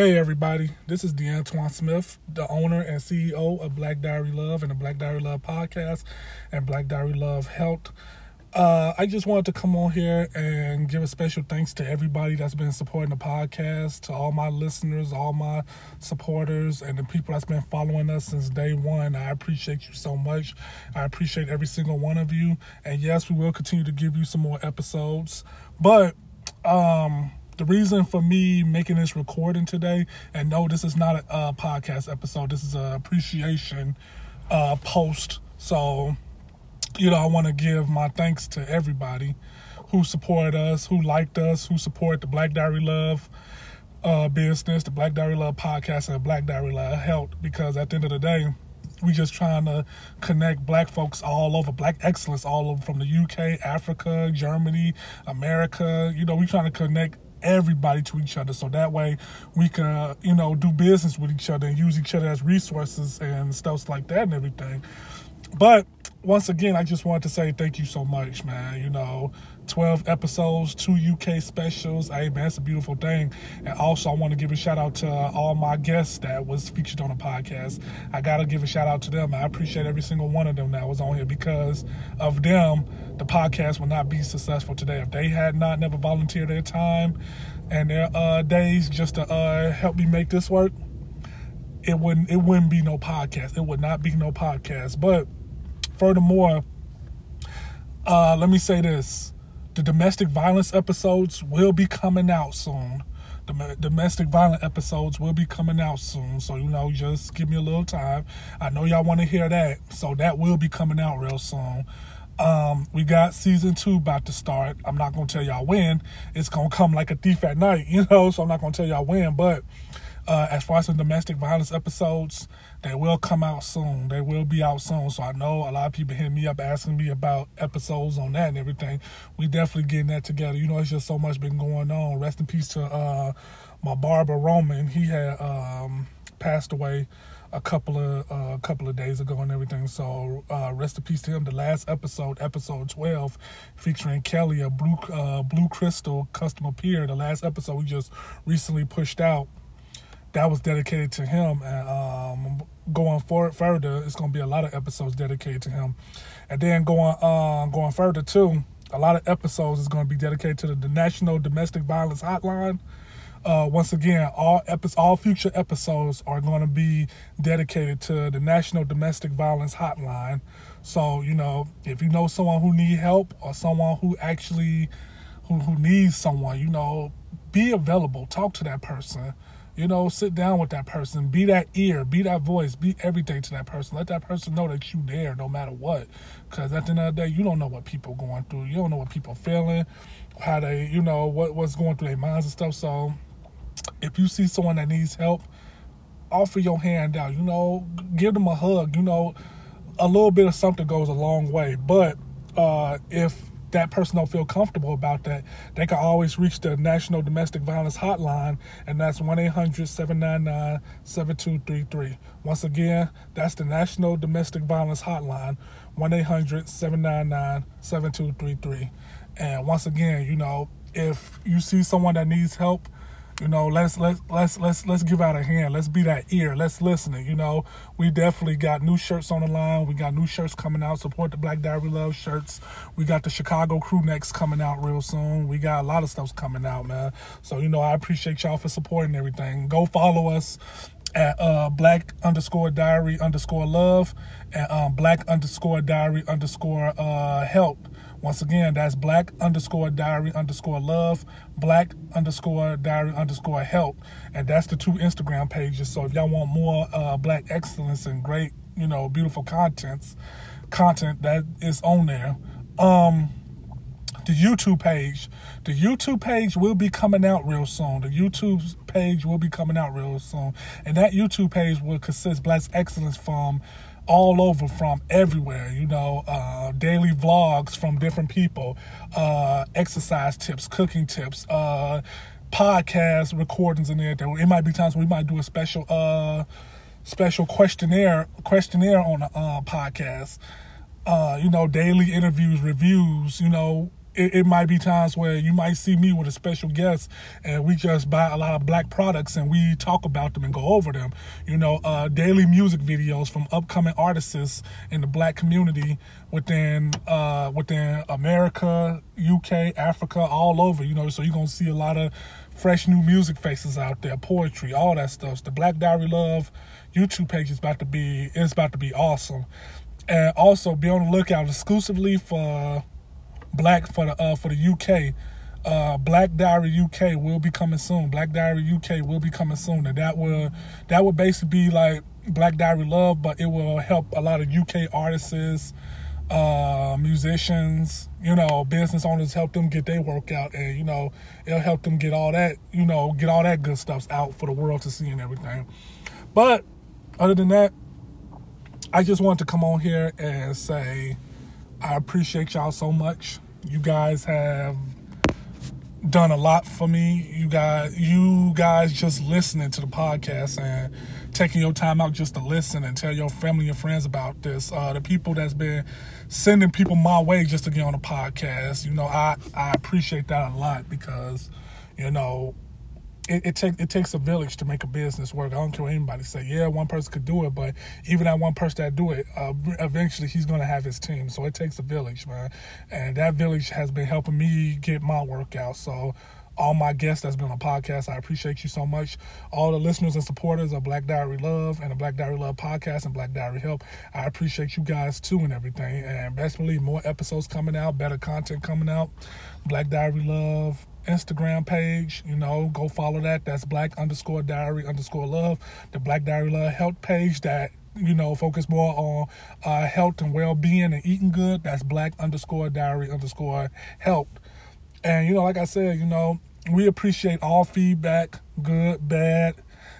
Hey everybody, this is DeAntoine Smith, the owner and CEO of Black Diary Love and the Black Diary Love podcast and Black Diary Love Health. Uh, I just wanted to come on here and give a special thanks to everybody that's been supporting the podcast, to all my listeners, all my supporters, and the people that's been following us since day one. I appreciate you so much. I appreciate every single one of you. And yes, we will continue to give you some more episodes. But um the reason for me making this recording today, and no, this is not a, a podcast episode. This is an appreciation uh, post. So, you know, I want to give my thanks to everybody who supported us, who liked us, who support the Black Diary Love uh, business, the Black Diary Love podcast, and the Black Diary Love Health. Because at the end of the day, we just trying to connect black folks all over, black excellence all over from the UK, Africa, Germany, America. You know, we trying to connect everybody to each other. So that way we can uh, you know do business with each other and use each other as resources and stuff like that and everything. But once again i just wanted to say thank you so much man you know 12 episodes two uk specials hey man it's a beautiful thing and also i want to give a shout out to all my guests that was featured on the podcast i gotta give a shout out to them i appreciate every single one of them that was on here because of them the podcast would not be successful today if they had not never volunteered their time and their uh, days just to uh, help me make this work. It wouldn't it wouldn't be no podcast. It would not be no podcast. But furthermore, uh, let me say this: the domestic violence episodes will be coming out soon. The domestic violence episodes will be coming out soon. So, you know, just give me a little time. I know y'all want to hear that. So, that will be coming out real soon. Um, we got season two about to start. I'm not gonna tell y'all when. It's gonna come like a thief at night, you know. So I'm not gonna tell y'all when. But uh, as far as the domestic violence episodes, they will come out soon. They will be out soon. So I know a lot of people hit me up asking me about episodes on that and everything. We definitely getting that together. You know, it's just so much been going on. Rest in peace to uh, my barber Roman. He had um, passed away a couple of uh, a couple of days ago and everything. So uh, rest in peace to him. The last episode, episode twelve, featuring Kelly, a blue uh, blue crystal customer peer. The last episode we just recently pushed out. That was dedicated to him, and um, going forward further, it's going to be a lot of episodes dedicated to him, and then going uh, going further too. A lot of episodes is going to be dedicated to the, the National Domestic Violence Hotline uh, once again, all epi- all future episodes are going to be dedicated to the National Domestic Violence Hotline. So you know, if you know someone who need help or someone who actually who who needs someone, you know, be available. Talk to that person. You know, sit down with that person. Be that ear. Be that voice. Be everything to that person. Let that person know that you there no matter what. Because at the end of the day, you don't know what people going through. You don't know what people feeling, how they, you know, what what's going through their minds and stuff. So if you see someone that needs help, offer your hand out. You know, give them a hug. You know, a little bit of something goes a long way. But uh, if that person don't feel comfortable about that, they can always reach the National Domestic Violence Hotline, and that's 1 800 799 7233. Once again, that's the National Domestic Violence Hotline, 1 800 799 7233. And once again, you know, if you see someone that needs help, you know, let's let's let's let's let's give out a hand. Let's be that ear. Let's listen. You know, we definitely got new shirts on the line. We got new shirts coming out. Support the Black Diary Love shirts. We got the Chicago crew necks coming out real soon. We got a lot of stuff's coming out, man. So you know, I appreciate y'all for supporting everything. Go follow us at uh, black underscore diary underscore love and um, black underscore diary underscore uh, help once again, that's black underscore diary underscore love, black underscore diary underscore help. And that's the two Instagram pages. So if y'all want more uh, black excellence and great, you know, beautiful contents, content that is on there. Um, the YouTube page. The YouTube page will be coming out real soon. The YouTube page will be coming out real soon. And that YouTube page will consist Black Excellence from all over from everywhere, you know, uh, daily vlogs from different people, uh, exercise tips, cooking tips, uh, podcast recordings in there. It might be times we might do a special, uh, special questionnaire, questionnaire on a uh, podcast. Uh, you know, daily interviews, reviews, you know, it, it, might be times where you might see me with a special guest and we just buy a lot of black products and we talk about them and go over them. You know, uh, daily music videos from upcoming artists in the black community within uh, within America, UK, Africa, all over. You know, so you're gonna see a lot of fresh new music faces out there, poetry, all that stuff. The Black Diary Love YouTube page is about to be is about to be awesome. And also be on the lookout exclusively for black for the uh, for the UK. Uh, Black Diary UK will be coming soon. Black Diary UK will be coming soon, and that will that will basically be like Black Diary Love, but it will help a lot of UK artists, uh, musicians, you know, business owners, help them get their work out, and you know, it'll help them get all that, you know, get all that good stuff out for the world to see and everything. But other than that, I just want to come on here and say I appreciate y'all so much. You guys have done a lot for me. You guys, you guys just listening to the podcast and taking your time out just to listen and tell your family and friends about this. Uh, the people that's been sending people my way just to get on the podcast. You know, I I appreciate that a lot because you know it, it takes it takes a village to make a business work. I don't care what anybody say. Yeah, one person could do it, but even that one person that do it, uh, eventually he's to have his team. So it takes a village, man. And that village has been helping me get my workout. So all my guests that's been on podcast. I appreciate you so much. All the listeners and supporters of Black Diary Love and the Black Diary Love podcast and Black Diary Help. I appreciate you guys too and everything. And best believe more episodes coming out, better content coming out. Black Diary Love Instagram page. You know, go follow that. That's black underscore diary underscore love. The Black Diary Love health page that you know focus more on uh, health and well being and eating good. That's black underscore diary underscore health. And you know, like I said, you know, we appreciate all feedback, good, bad.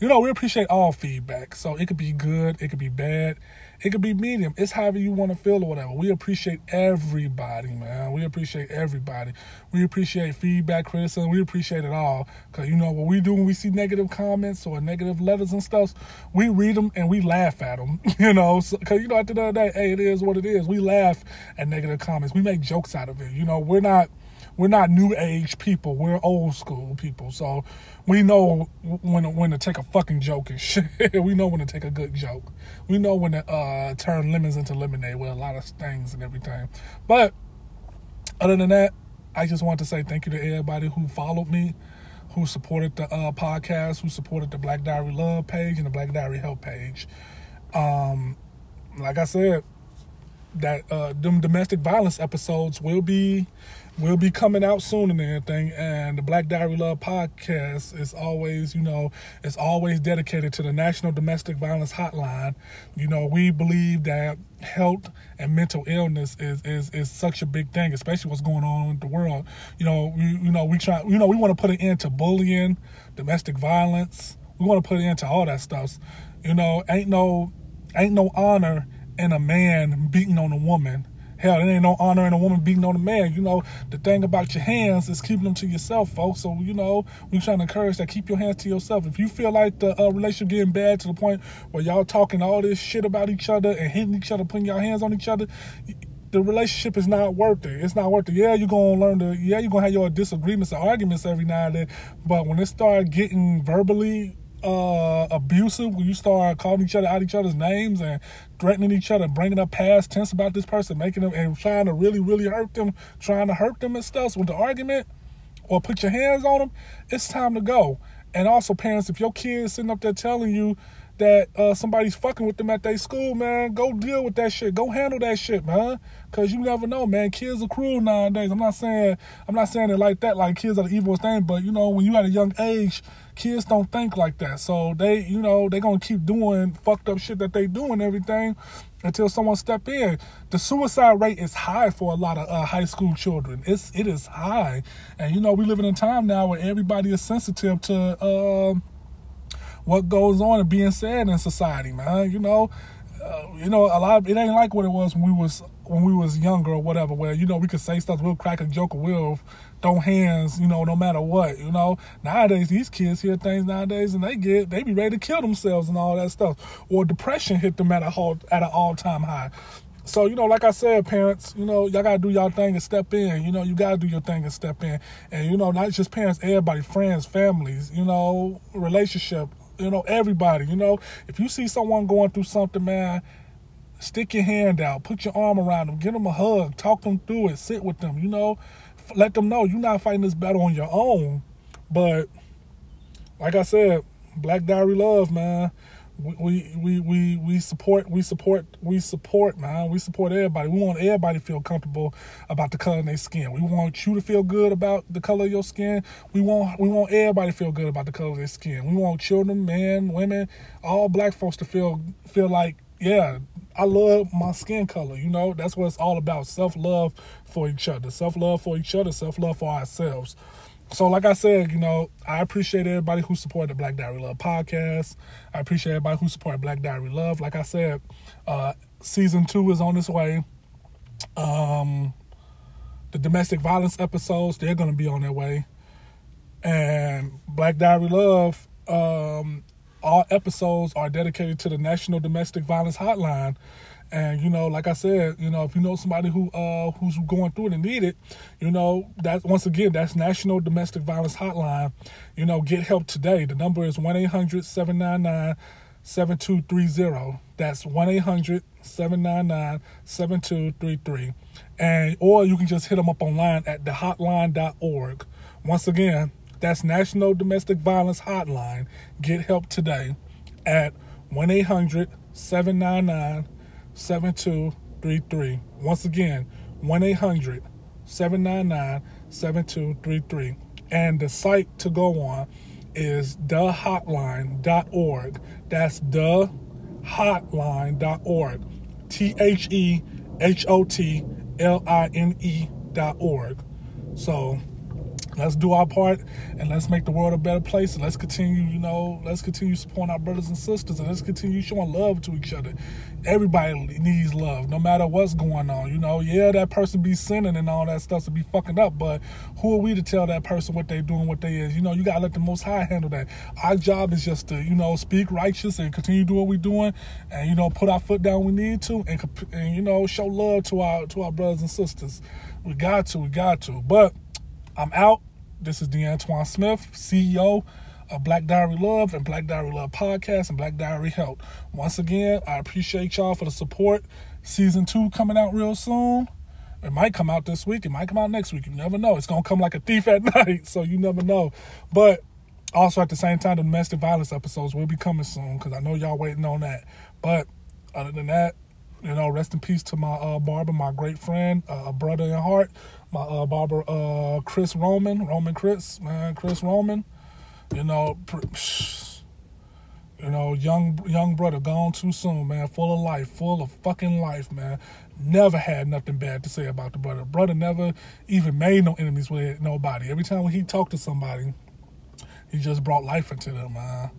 You know, we appreciate all feedback. So it could be good, it could be bad it could be medium. It's however you want to feel or whatever. We appreciate everybody, man. We appreciate everybody. We appreciate feedback, criticism. We appreciate it all. Because, you know, what we do when we see negative comments or negative letters and stuff, we read them and we laugh at them, you know. Because, you know, at the end of the day, hey, it is what it is. We laugh at negative comments. We make jokes out of it. You know, we're not we're not new age people. We're old school people. So we know when when to take a fucking joke and shit. we know when to take a good joke. We know when to uh, turn lemons into lemonade with a lot of things and everything. But other than that, I just want to say thank you to everybody who followed me, who supported the uh, podcast, who supported the Black Diary Love page and the Black Diary Help page. Um, like I said, that uh, them domestic violence episodes will be will be coming out soon and everything. And the Black Diary Love podcast is always, you know, it's always dedicated to the National Domestic Violence Hotline. You know, we believe that health and mental illness is is is such a big thing, especially what's going on in the world. You know, we you know we try you know we want to put an end to bullying, domestic violence. We want to put an end to all that stuff. You know, ain't no ain't no honor in a man beating on a woman Hell, there ain't no honor in a woman beating on a man. You know, the thing about your hands is keeping them to yourself, folks. So, you know, we're trying to encourage that keep your hands to yourself. If you feel like the uh, relationship getting bad to the point where y'all talking all this shit about each other and hitting each other, putting your hands on each other, the relationship is not worth it. It's not worth it. Yeah, you're gonna learn to. Yeah, you're gonna have your disagreements and arguments every now and then. But when it start getting verbally uh, abusive when you start calling each other out each other's names and threatening each other, bringing up past tense about this person, making them and trying to really, really hurt them, trying to hurt them and stuff so with the argument or put your hands on them, it's time to go. And also, parents, if your kid's sitting up there telling you that uh, somebody's fucking with them at their school, man, go deal with that shit. Go handle that shit, man. Cause you never know, man. Kids are cruel nowadays. I'm not saying I'm not saying it like that, like kids are the evil thing, but you know, when you at a young age, kids don't think like that. So they, you know, they gonna keep doing fucked up shit that they do and everything until someone step in. The suicide rate is high for a lot of uh, high school children. It's it is high, and you know we live in a time now where everybody is sensitive to. Uh, what goes on and being said in society, man. You know, uh, you know, a lot of it ain't like what it was when we was when we was younger or whatever, where you know we could say stuff, we'll crack a joke, we'll throw hands, you know, no matter what. You know, nowadays these kids hear things nowadays and they get they be ready to kill themselves and all that stuff, or depression hit them at a halt at an all time high. so you know, like I said, parents, you know, y'all gotta do y'all thing and step in. You know, you gotta do your thing and step in. And you know, not just parents, everybody, friends, families, you know, relationship, you know, everybody. You know, if you see someone going through something, man, stick your hand out, put your arm around them, give them a hug, talk them through it, sit with them. You know, let them know you're not fighting this battle on your own. But like I said, Black Diary Love, man we we we we support we support we support man. We support everybody. We want everybody to feel comfortable about the color of their skin. We want you to feel good about the color of your skin. We want we want everybody to feel good about the color of their skin. We want children men women all black folks to feel feel like yeah i love my skin color you know? That's what it's all about. Self-love for each other. Self-love for each other. Self-love for ourselves so like I said, you know, I appreciate everybody who supported the Black Diary Love podcast. I appreciate everybody who supported Black Diary Love. Like I said, uh, season two is on its way. Um, the domestic violence episodes, they're gonna be on their way. And Black Diary Love, um, all episodes are dedicated to the National Domestic Violence Hotline. And you know, like I said, you know, if you know somebody who uh who's going through it and need it, you know, that once again, that's National Domestic Violence Hotline. You know, get help today. The number is 1-800-799-7230. That's 1-800-799-7233. And or you can just hit them up online at thehotline.org. Once again, that's National Domestic Violence Hotline. Get help today at 1 800 799 7233. Once again, 1 800 799 7233. And the site to go on is thehotline.org. That's the hotline.org. T H E H O T L I N E dot org. So, let's do our part and let's make the world a better place and let's continue you know let's continue supporting our brothers and sisters and let's continue showing love to each other. Everybody needs love no matter what's going on you know. Yeah that person be sinning and all that stuff to be fucking up but who are we to tell that person what they doing what they is? You know you gotta let the most high handle that. Our job is just to you know speak righteous and continue to do what we're doing and you know put our foot down we need to and, and you know show love to our to our brothers and sisters. We got to we got to but I'm out. This is DeAntoine Smith, CEO of Black Diary Love and Black Diary Love Podcast and Black Diary Health. Once again, I appreciate y'all for the support. Season two coming out real soon. It might come out this week. It might come out next week. You never know. It's gonna come like a thief at night, so you never know. But also at the same time, the domestic violence episodes will be coming soon because I know y'all waiting on that. But other than that, you know, rest in peace to my uh, barber, my great friend, uh, brother in heart, my uh, barber, uh, Chris Roman, Roman Chris, man, Chris Roman. You know, you know, young young brother gone too soon, man. Full of life, full of fucking life, man. Never had nothing bad to say about the brother. Brother never even made no enemies with nobody. Every time when he talked to somebody, he just brought life into them, man.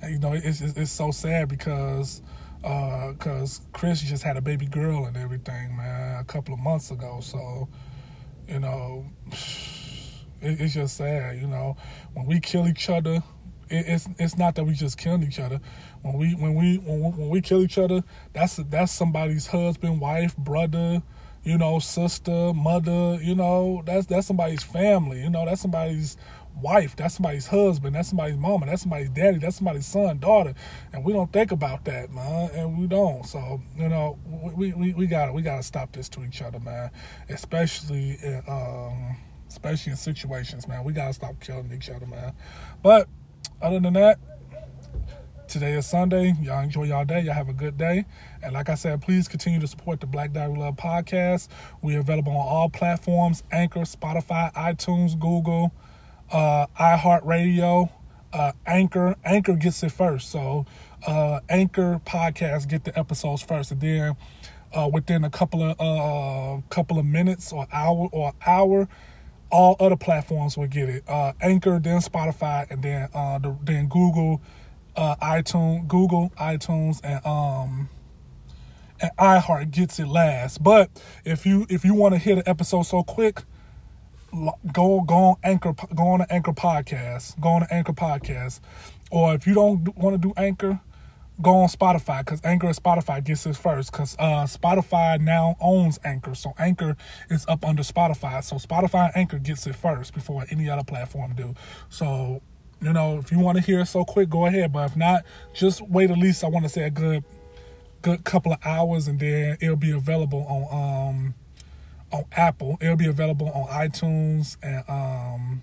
And, you know, it's, it's, it's so sad because because uh, Chris just had a baby girl and everything, man, a couple of months ago. So, you know, it, it's just sad. You know, when we kill each other, it, it's it's not that we just killing each other. When we when we when, when we kill each other, that's that's somebody's husband, wife, brother, you know, sister, mother. You know, that's that's somebody's family. You know, that's somebody's wife, that's somebody's husband, that's somebody's mama, that's somebody's daddy, that's somebody's son, daughter, and we don't think about that, man, and we don't. So you know, we we, we gotta we gotta stop this to each other, man, especially in, um, especially in situations, man. We gotta stop killing each other, man. But other than that. Today is Sunday. Y'all enjoy y'all day. Y'all have a good day. And like I said, please continue to support the Black Diary Love podcast. We're available on all platforms Anchor, Spotify, iTunes, Google, uh, iHeartRadio, uh, Anchor. Anchor gets it first. So uh, Anchor podcast get the episodes first, and then uh, within a couple of uh, couple of minutes or hour or hour, all other platforms will get it. Uh, Anchor, then Spotify, and then uh, the, then Google, uh, iTunes, Google, iTunes, and um and iHeart gets it last. But if you if you want to hit an episode so quick go go on anchor go on an anchor podcast go on an anchor podcast or if you don't want to do anchor go on Spotify because Anchor and Spotify gets it first because uh, Spotify now owns Anchor. So Anchor is up under Spotify. So Spotify and Anchor gets it first before any other platform do. So, you know, if you want to hear it so quick, go ahead. But if not, just wait at least, I want to say a good good couple of hours and then it'll be available on um on Apple. It'll be available on iTunes and um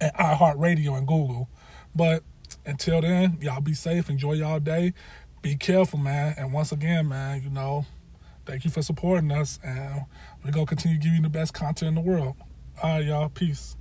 and iHeartRadio and Google. But until then, y'all be safe. Enjoy y'all day. Be careful, man. And once again, man, you know, thank you for supporting us. And we're to continue giving you the best content in the world. All right, y'all. Peace.